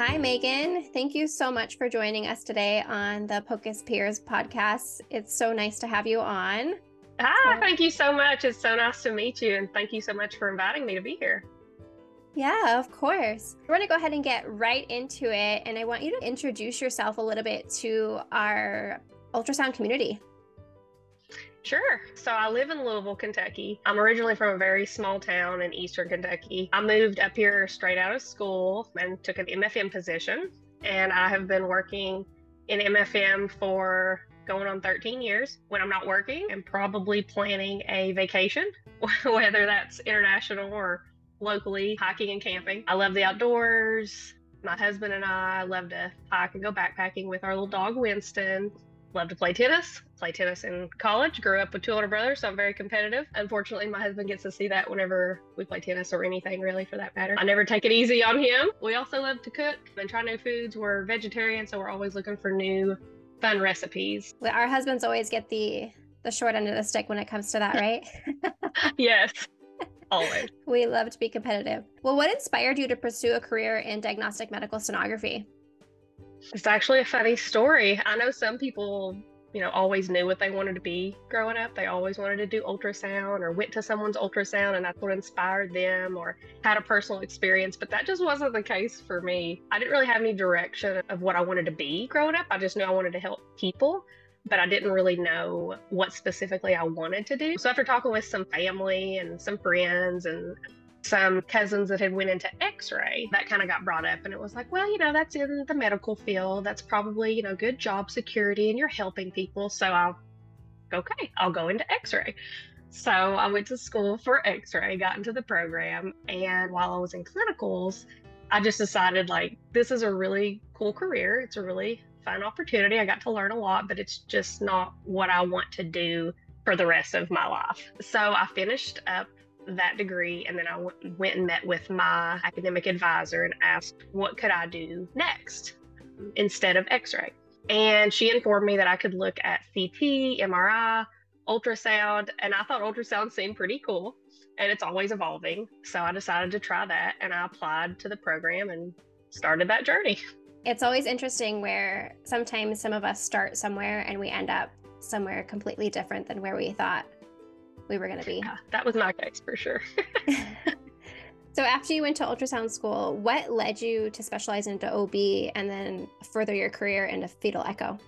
Hi, Megan. Thank you so much for joining us today on the Pocus Peers podcast. It's so nice to have you on. Ah, so, thank you so much. It's so nice to meet you, and thank you so much for inviting me to be here. Yeah, of course. We're going to go ahead and get right into it. And I want you to introduce yourself a little bit to our ultrasound community. Sure. So I live in Louisville, Kentucky. I'm originally from a very small town in eastern Kentucky. I moved up here straight out of school and took an MFM position. And I have been working in MFM for going on 13 years when I'm not working and probably planning a vacation, whether that's international or locally hiking and camping. I love the outdoors. My husband and I love to hike and go backpacking with our little dog Winston love to play tennis. Play tennis in college. Grew up with two older brothers, so I'm very competitive. Unfortunately, my husband gets to see that whenever we play tennis or anything really for that matter. I never take it easy on him. We also love to cook and try new foods. We're vegetarian, so we're always looking for new fun recipes. Our husbands always get the the short end of the stick when it comes to that, right? yes. Always. We love to be competitive. Well, what inspired you to pursue a career in diagnostic medical sonography? It's actually a funny story. I know some people, you know, always knew what they wanted to be growing up. They always wanted to do ultrasound or went to someone's ultrasound and that's what inspired them or had a personal experience, but that just wasn't the case for me. I didn't really have any direction of what I wanted to be growing up. I just knew I wanted to help people but I didn't really know what specifically I wanted to do. So after talking with some family and some friends and some cousins that had went into x-ray that kind of got brought up and it was like well you know that's in the medical field. That's probably you know good job security and you're helping people so i'll okay i'll go into x-ray. So i went to school for x-ray got into the program and while i was in clinicals i just decided like this is a really cool career. It's a really fun opportunity. I got to learn a lot but it's just not what i want to do for the rest of my life. So i finished up that degree and then I w- went and met with my academic advisor and asked what could I do next instead of x-ray? And she informed me that I could look at CT, MRI, ultrasound and I thought ultrasound seemed pretty cool and it's always evolving. So I decided to try that and I applied to the program and started that journey. It's always interesting where sometimes some of us start somewhere and we end up somewhere completely different than where we thought we were going to be. Yeah, that was my case for sure. so after you went to ultrasound school, what led you to specialize into OB and then further your career into fetal echo?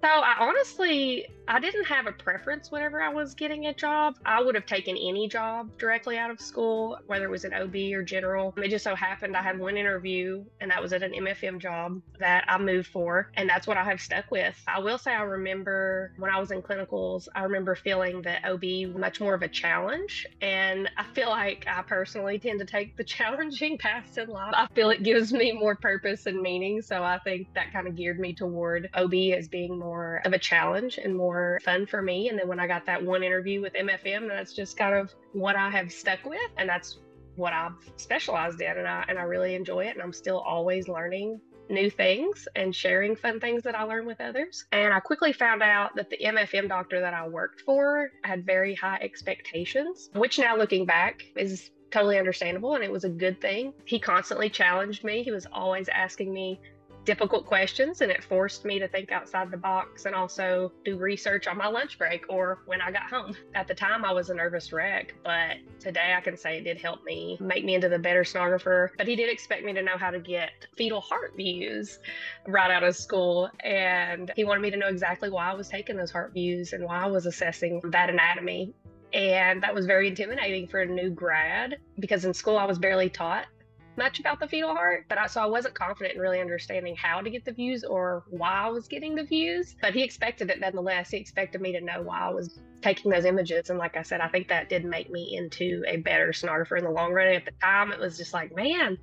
So I honestly I didn't have a preference whenever I was getting a job. I would have taken any job directly out of school, whether it was an OB or general. It just so happened I had one interview, and that was at an MFM job that I moved for, and that's what I have stuck with. I will say I remember when I was in clinicals, I remember feeling that OB much more of a challenge, and I feel like I personally tend to take the challenging paths in life. I feel it gives me more purpose and meaning, so I think that kind of geared me toward OB as being more of a challenge and more more fun for me. And then when I got that one interview with MFM, that's just kind of what I have stuck with. And that's what I've specialized in. And I, and I really enjoy it. And I'm still always learning new things and sharing fun things that I learn with others. And I quickly found out that the MFM doctor that I worked for had very high expectations, which now looking back is totally understandable and it was a good thing. He constantly challenged me. He was always asking me difficult questions and it forced me to think outside the box and also do research on my lunch break or when I got home. At the time, I was a nervous wreck, but today I can say it did help me make me into the better sonographer. But he did expect me to know how to get fetal heart views right out of school. And he wanted me to know exactly why I was taking those heart views and why I was assessing that anatomy. And that was very intimidating for a new grad because in school I was barely taught much about the fetal heart, but I so I wasn't confident in really understanding how to get the views or why I was getting the views. But he expected it nonetheless. He expected me to know why I was taking those images. And like I said, I think that did make me into a better sonographer in the long run. At the time, it was just like, man,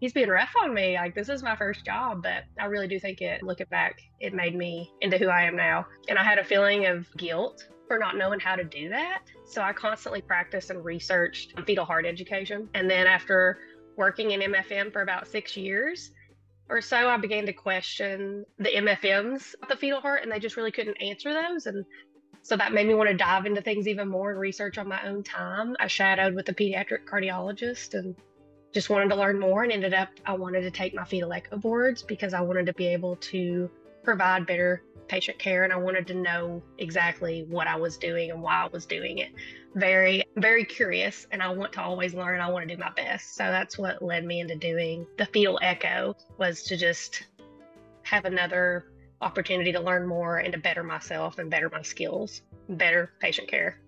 he's being rough on me. Like this is my first job, but I really do think it. Looking back, it made me into who I am now. And I had a feeling of guilt for not knowing how to do that. So I constantly practiced and researched fetal heart education. And then after working in MFM for about six years or so, I began to question the MFMs the fetal heart, and they just really couldn't answer those. And so that made me want to dive into things even more and research on my own time. I shadowed with a pediatric cardiologist and just wanted to learn more and ended up I wanted to take my fetal echo boards because I wanted to be able to provide better patient care and I wanted to know exactly what I was doing and why I was doing it. Very, very curious and I want to always learn. I want to do my best. So that's what led me into doing the fetal echo was to just have another opportunity to learn more and to better myself and better my skills, better patient care.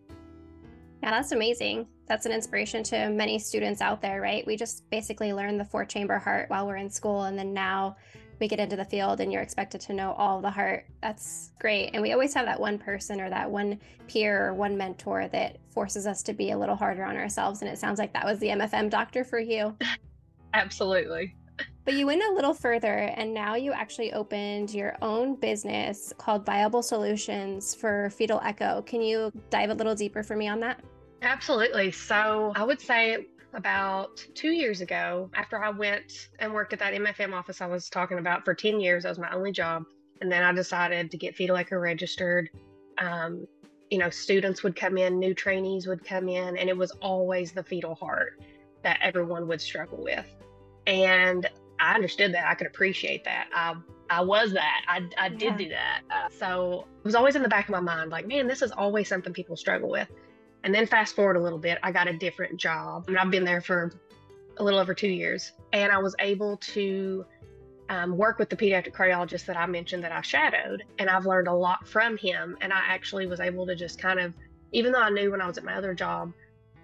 Yeah, that's amazing. That's an inspiration to many students out there, right? We just basically learn the four chamber heart while we're in school. And then now we get into the field and you're expected to know all the heart. That's great. And we always have that one person or that one peer or one mentor that forces us to be a little harder on ourselves. And it sounds like that was the MFM doctor for you. Absolutely. But you went a little further and now you actually opened your own business called Viable Solutions for Fetal Echo. Can you dive a little deeper for me on that? Absolutely. So I would say about two years ago, after I went and worked at that MFM office I was talking about for 10 years, that was my only job. And then I decided to get fetal echo registered. Um, you know, students would come in, new trainees would come in, and it was always the fetal heart that everyone would struggle with. And I understood that. I could appreciate that. I I was that. I, I did yeah. do that. Uh, so it was always in the back of my mind, like, man, this is always something people struggle with. And then fast forward a little bit, I got a different job. and I've been there for a little over two years, and I was able to um, work with the pediatric cardiologist that I mentioned that I shadowed, and I've learned a lot from him. And I actually was able to just kind of, even though I knew when I was at my other job,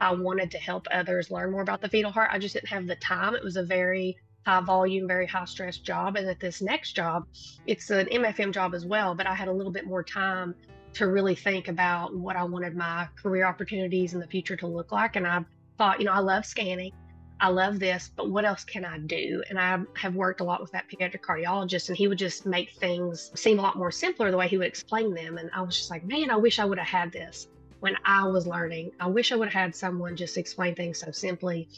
I wanted to help others learn more about the fetal heart. I just didn't have the time. It was a very high volume, very high stress job. And at this next job, it's an MFM job as well, but I had a little bit more time to really think about what I wanted my career opportunities in the future to look like. And I thought, you know, I love scanning. I love this, but what else can I do? And I have worked a lot with that pediatric cardiologist, and he would just make things seem a lot more simpler the way he would explain them. And I was just like, man, I wish I would have had this when I was learning. I wish I would have had someone just explain things so simply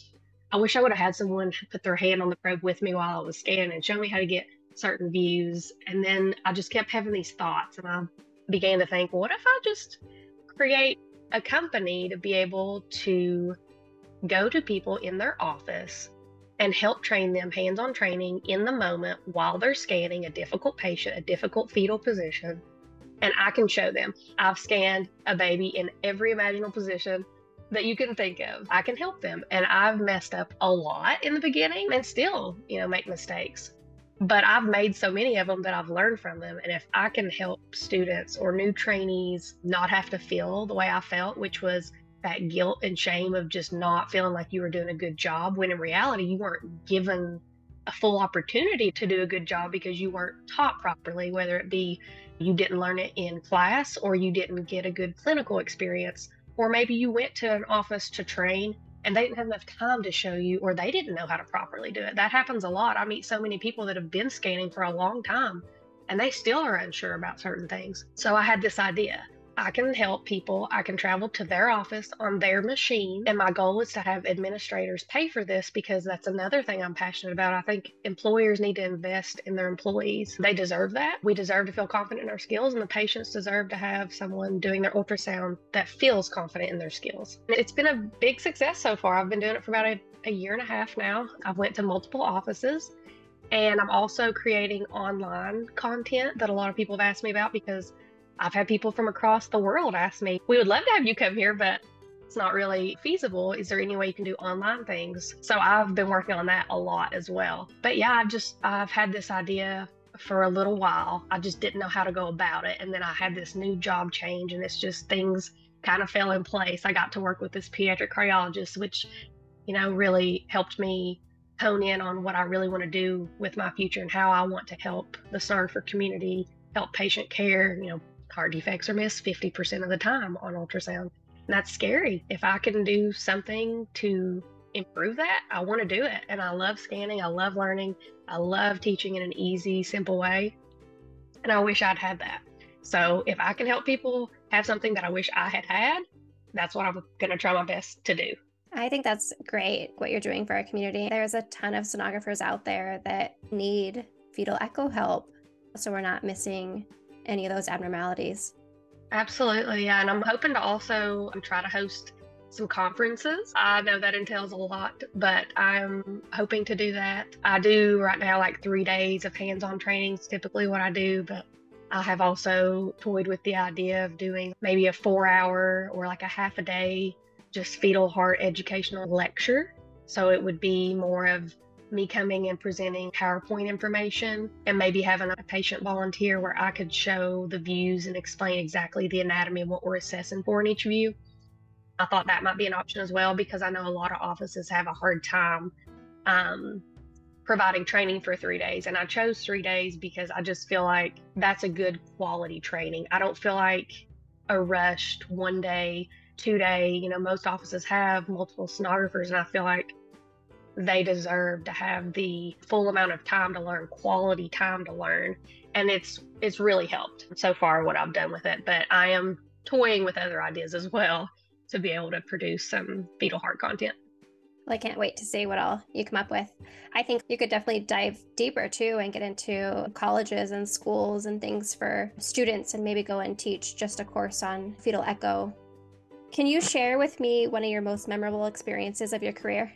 I wish I would have had someone put their hand on the probe with me while I was scanning and show me how to get certain views. And then I just kept having these thoughts, and I began to think, what if I just create a company to be able to go to people in their office and help train them hands on training in the moment while they're scanning a difficult patient, a difficult fetal position. And I can show them I've scanned a baby in every imaginable position that you can think of. I can help them. And I've messed up a lot in the beginning and still, you know, make mistakes. But I've made so many of them that I've learned from them. And if I can help students or new trainees not have to feel the way I felt, which was that guilt and shame of just not feeling like you were doing a good job, when in reality, you weren't given a full opportunity to do a good job because you weren't taught properly, whether it be you didn't learn it in class or you didn't get a good clinical experience or maybe you went to an office to train and they didn't have enough time to show you, or they didn't know how to properly do it. That happens a lot. I meet so many people that have been scanning for a long time and they still are unsure about certain things. So I had this idea I can help people. I can travel to their office on their machine. And my goal is to have administrators pay for this because that's another thing I'm passionate about. I think employers need to invest in their employees. They deserve that. We deserve to feel confident in our skills, and the patients deserve to have someone doing their ultrasound that feels confident in their skills. It's been a big success so far. I've been doing it for about a, a year and a half now. I've went to multiple offices and I'm also creating online content that a lot of people have asked me about because I've had people from across the world ask me, we would love to have you come here, but it's not really feasible. Is there any way you can do online things? So I've been working on that a lot as well. But yeah, I've just, I've had this idea for a little while. I just didn't know how to go about it. And then I had this new job change, and it's just things kind of fell in place. I got to work with this pediatric cardiologist, which, you know, really helped me hone in on what I really want to do with my future and how I want to help the Sternford community, help patient care, you know, heart defects are missed 50% of the time on ultrasound. And that's scary. If I can do something to improve that, I want to do it. And I love scanning. I love learning. I love teaching in an easy, simple way. And I wish I'd had that. So if I can help people have something that I wish I had had, that's what I'm going to try my best to do. I think that's great what you're doing for our community. There's a ton of sonographers out there that need fetal echo help. So we're not missing any of those abnormalities. Absolutely, yeah. And I'm hoping to also um, try to host some conferences. I know that entails a lot, but I'm hoping to do that. I do right now like three days of hands on training, is typically what I do, but I have also toyed with the idea of doing maybe a four hour or like a half a day just fetal heart educational lecture. So it would be more of me coming and presenting PowerPoint information and maybe having a patient volunteer where I could show the views and explain exactly the anatomy and what we're assessing for in each view. I thought that might be an option as well because I know a lot of offices have a hard time um, providing training for three days. And I chose three days because I just feel like that's a good quality training. I don't feel like a rushed one day, two day, you know, most offices have multiple sonographers. And I feel like they deserve to have the full amount of time to learn, quality time to learn. And it's it's really helped so far what I've done with it. But I am toying with other ideas as well to be able to produce some fetal heart content. Well, I can't wait to see what all you come up with. I think you could definitely dive deeper too and get into colleges and schools and things for students and maybe go and teach just a course on fetal echo. Can you share with me one of your most memorable experiences of your career?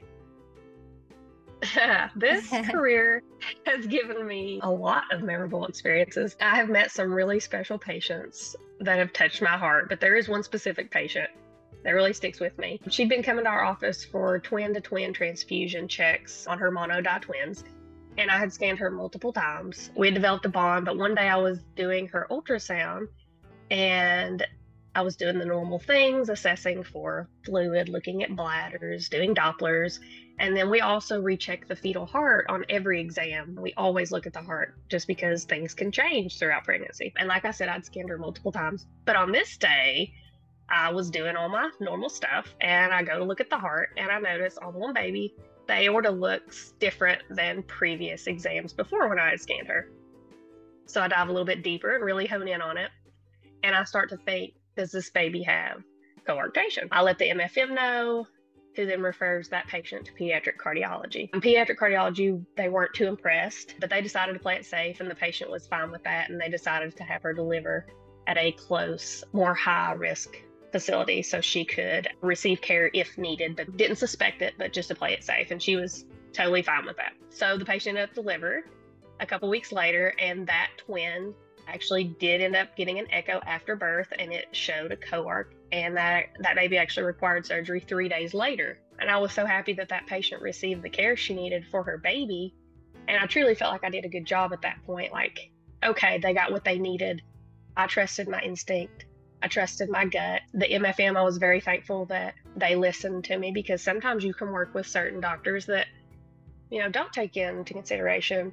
this career has given me a lot of memorable experiences. I have met some really special patients that have touched my heart, but there is one specific patient that really sticks with me. She'd been coming to our office for twin to twin transfusion checks on her monodi twins. And I had scanned her multiple times. We had developed a bond, but one day I was doing her ultrasound and I was doing the normal things, assessing for fluid, looking at bladders, doing Dopplers. And then we also recheck the fetal heart on every exam. We always look at the heart just because things can change throughout pregnancy. And like I said, I'd scanned her multiple times. But on this day, I was doing all my normal stuff and I go to look at the heart and I notice on one baby, the aorta looks different than previous exams before when I had scanned her. So I dive a little bit deeper and really hone in on it. And I start to think, does this baby have coarctation? I let the MFM know, who then refers that patient to pediatric cardiology. In pediatric cardiology, they weren't too impressed, but they decided to play it safe, and the patient was fine with that, and they decided to have her deliver at a close, more high risk facility so she could receive care if needed, but didn't suspect it, but just to play it safe. And she was totally fine with that. So the patient up delivered a couple weeks later, and that twin actually did end up getting an echo after birth and it showed a coarc and that that baby actually required surgery three days later. And i was so happy that that patient received the care she needed for her baby and i truly felt like i did a good job at that point like okay they got what they needed. I trusted my instinct. I trusted my gut. The MFM, I was very thankful that they listened to me because sometimes you can work with certain doctors that, you know, don't take into consideration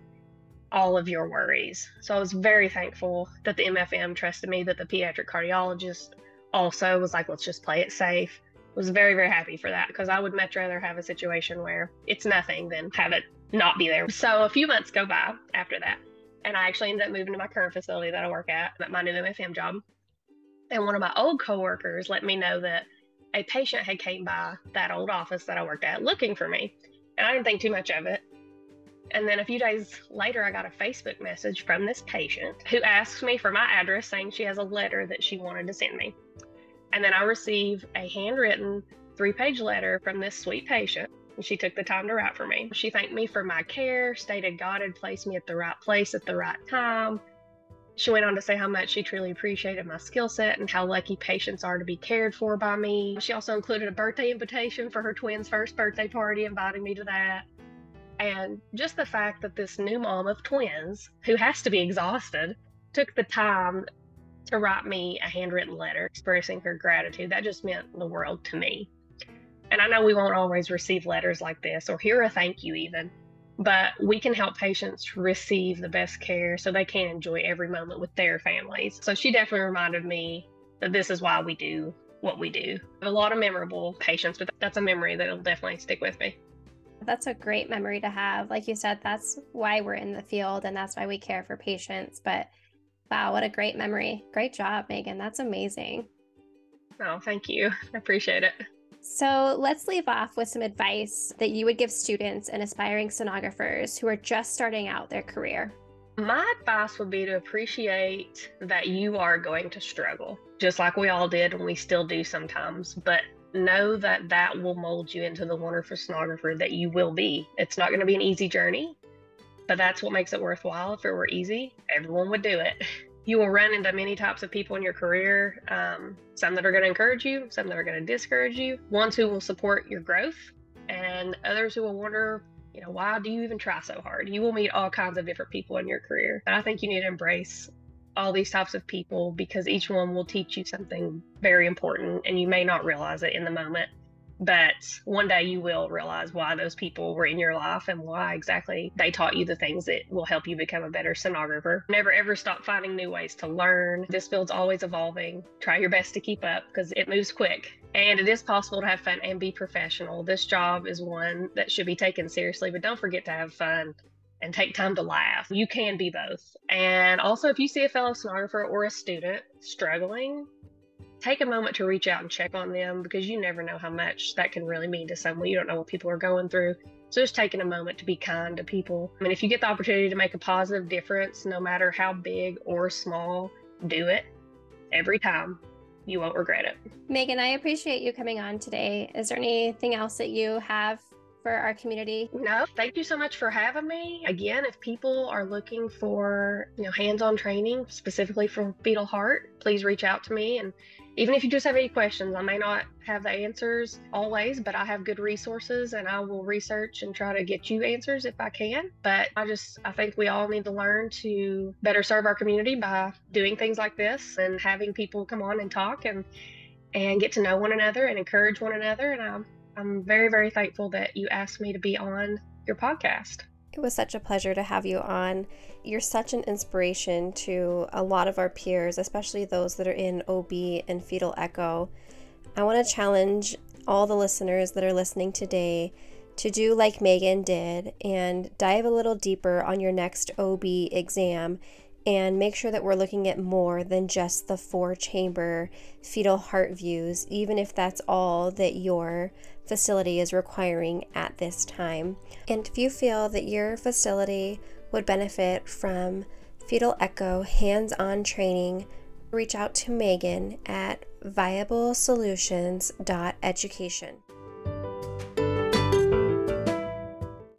all of your worries. So I was very thankful that the MFM trusted me, that the pediatric cardiologist also was like, let's just play it safe. Was very, very happy for that because I would much rather have a situation where it's nothing than have it not be there. So a few months go by after that. And I actually ended up moving to my current facility that I work at, at my new MFM job. And one of my old coworkers let me know that a patient had came by that old office that I worked at looking for me. And I didn't think too much of it. And then a few days later, I got a Facebook message from this patient who asked me for my address, saying she has a letter that she wanted to send me. And then I received a handwritten three page letter from this sweet patient. And she took the time to write for me. She thanked me for my care, stated God had placed me at the right place at the right time, she went on to say how much she truly appreciated my skill set and how lucky patients are to be cared for by me. She also included a birthday invitation for her twins' first birthday party, inviting me to that. And just the fact that this new mom of twins, who has to be exhausted, took the time to write me a handwritten letter expressing her gratitude, that just meant the world to me. And I know we won't always receive letters like this or hear a thank you, even but we can help patients receive the best care so they can enjoy every moment with their families. So she definitely reminded me that this is why we do what we do. A lot of memorable patients, but that's a memory that'll definitely stick with me. That's a great memory to have. Like you said, that's why we're in the field and that's why we care for patients. But wow, what a great memory. Great job, Megan. That's amazing. Oh, thank you. I appreciate it. So let's leave off with some advice that you would give students and aspiring sonographers who are just starting out their career. My advice would be to appreciate that you are going to struggle, just like we all did and we still do sometimes. But know that that will mold you into the wonderful sonographer that you will be. It's not going to be an easy journey, but that's what makes it worthwhile. If it were easy, everyone would do it. You will run into many types of people in your career um, some that are going to encourage you, some that are going to discourage you, ones who will support your growth, and others who will wonder, you know, why do you even try so hard? You will meet all kinds of different people in your career. And I think you need to embrace all these types of people because each one will teach you something very important and you may not realize it in the moment but one day you will realize why those people were in your life and why exactly they taught you the things that will help you become a better sonographer. Never ever stop finding new ways to learn. This field's always evolving. Try your best to keep up because it moves quick. And it is possible to have fun and be professional. This job is one that should be taken seriously, but don't forget to have fun and take time to laugh. You can be both. And also, if you see a fellow sonographer or a student struggling, take a moment to reach out and check on them because you never know how much that can really mean to someone. You don't know what people are going through. So just taking a moment to be kind to people. I mean, if you get the opportunity to make a positive difference, no matter how big or small, do it every time. You won't regret it. Megan, I appreciate you coming on today. Is there anything else that you have for our community? No, thank you so much for having me. Again, if people are looking for, you know, hands-on training specifically for fetal heart, please reach out to me and even if you just have any questions, I may not have the answers always, but I have good resources and I will research and try to get you answers if I can. But I just, I think we all need to learn to better serve our community by doing things like this and having people come on and talk and and get to know one another and encourage one another. And I'm, I'm very, very thankful that you asked me to be on your podcast. It was such a pleasure to have you on. You're such an inspiration to a lot of our peers, especially those that are in OB and fetal echo. I want to challenge all the listeners that are listening today to do like Megan did and dive a little deeper on your next OB exam and make sure that we're looking at more than just the four chamber fetal heart views, even if that's all that your facility is requiring at this time. And if you feel that your facility would benefit from fetal echo hands on training, reach out to Megan at viablesolutions.education.